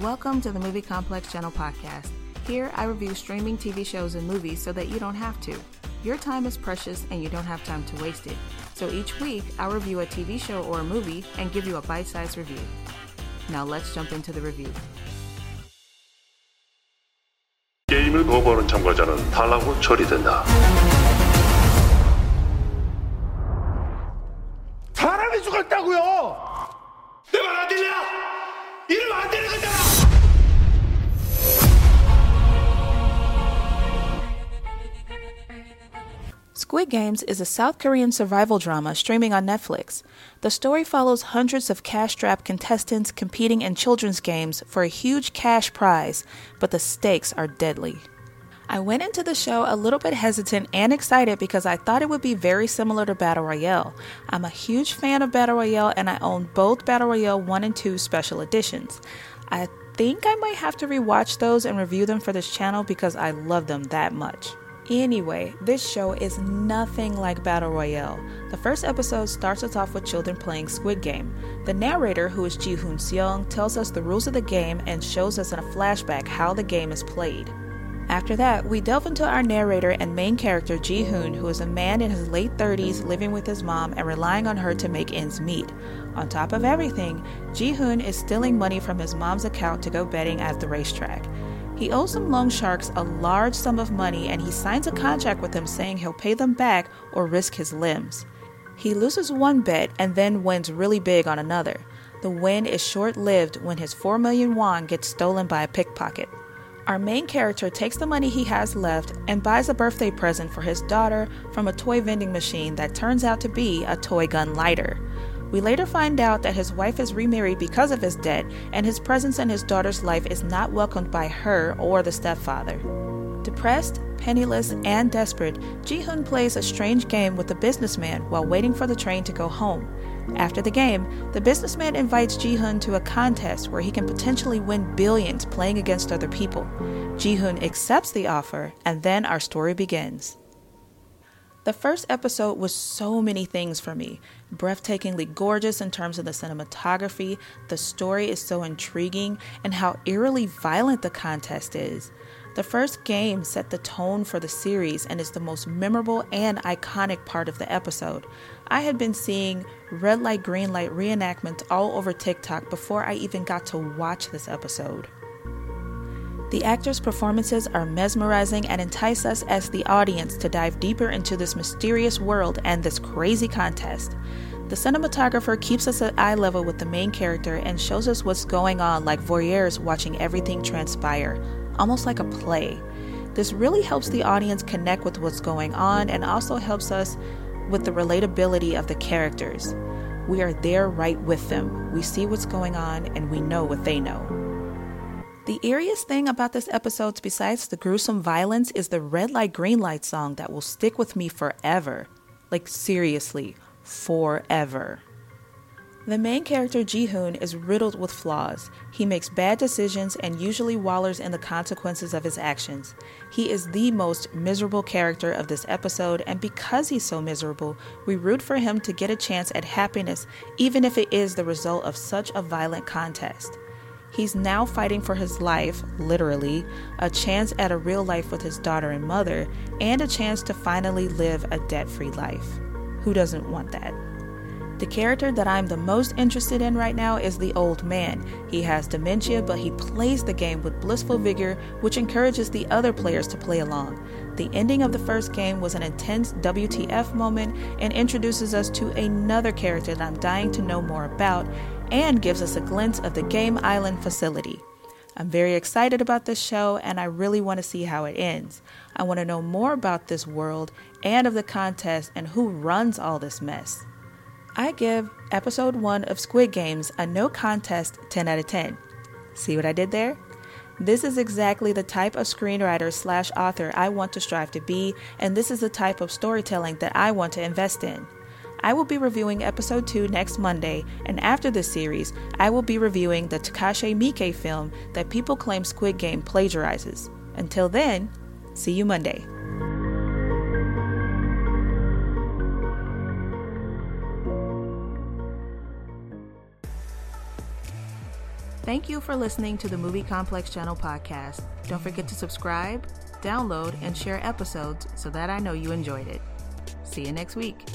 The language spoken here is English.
Welcome to the Movie Complex Channel podcast. Here, I review streaming TV shows and movies so that you don't have to. Your time is precious and you don't have time to waste it. So each week, I'll review a TV show or a movie and give you a bite sized review. Now let's jump into the review. 게임을 거부하는 참가자는 탈락으로 처리된다. 사람이 죽었다고요! 내 말 안 들려? 이러면 안 되는 거잖 Squid Games is a South Korean survival drama streaming on Netflix. The story follows hundreds of cash strapped contestants competing in children's games for a huge cash prize, but the stakes are deadly. I went into the show a little bit hesitant and excited because I thought it would be very similar to Battle Royale. I'm a huge fan of Battle Royale and I own both Battle Royale 1 and 2 special editions. I think I might have to rewatch those and review them for this channel because I love them that much. Anyway, this show is nothing like Battle Royale. The first episode starts us off with children playing Squid Game. The narrator, who is Gi-hun Seong, tells us the rules of the game and shows us in a flashback how the game is played. After that, we delve into our narrator and main character, Gi-hun, who is a man in his late 30s living with his mom and relying on her to make ends meet. On top of everything, Gi-hun is stealing money from his mom's account to go betting at the racetrack. He owes some loan sharks a large sum of money and he signs a contract with them saying he'll pay them back or risk his limbs. He loses one bet and then wins really big on another. The win is short lived when his 4 million won gets stolen by a pickpocket. Our main character takes the money he has left and buys a birthday present for his daughter from a toy vending machine that turns out to be a toy gun lighter. We later find out that his wife is remarried because of his debt, and his presence in his daughter's life is not welcomed by her or the stepfather. Depressed, penniless, and desperate, Gi-hun plays a strange game with a businessman while waiting for the train to go home. After the game, the businessman invites Gi-hun to a contest where he can potentially win billions playing against other people. Gi-hun accepts the offer, and then our story begins. The first episode was so many things for me. Breathtakingly gorgeous in terms of the cinematography, the story is so intriguing, and how eerily violent the contest is. The first game set the tone for the series and is the most memorable and iconic part of the episode. I had been seeing red light, green light reenactments all over TikTok before I even got to watch this episode. The actors' performances are mesmerizing and entice us as the audience to dive deeper into this mysterious world and this crazy contest. The cinematographer keeps us at eye level with the main character and shows us what's going on like voyeurs watching everything transpire, almost like a play. This really helps the audience connect with what's going on and also helps us with the relatability of the characters. We are there right with them. We see what's going on and we know what they know. The eeriest thing about this episode, besides the gruesome violence, is the red light, green light song that will stick with me forever. Like, seriously, forever. The main character, Gi-hun, is riddled with flaws. He makes bad decisions and usually wallers in the consequences of his actions. He is the most miserable character of this episode, and because he's so miserable, we root for him to get a chance at happiness, even if it is the result of such a violent contest. He's now fighting for his life, literally, a chance at a real life with his daughter and mother, and a chance to finally live a debt free life. Who doesn't want that? The character that I'm the most interested in right now is the old man. He has dementia, but he plays the game with blissful vigor, which encourages the other players to play along. The ending of the first game was an intense WTF moment and introduces us to another character that I'm dying to know more about and gives us a glimpse of the Game Island facility. I'm very excited about this show and I really want to see how it ends. I want to know more about this world and of the contest and who runs all this mess. I give episode 1 of Squid Games a no contest 10 out of 10. See what I did there? This is exactly the type of screenwriter slash author I want to strive to be, and this is the type of storytelling that I want to invest in. I will be reviewing episode 2 next Monday, and after this series, I will be reviewing the Takashi Miike film that people claim Squid Game plagiarizes. Until then, see you Monday. Thank you for listening to the Movie Complex Channel podcast. Don't forget to subscribe, download, and share episodes so that I know you enjoyed it. See you next week.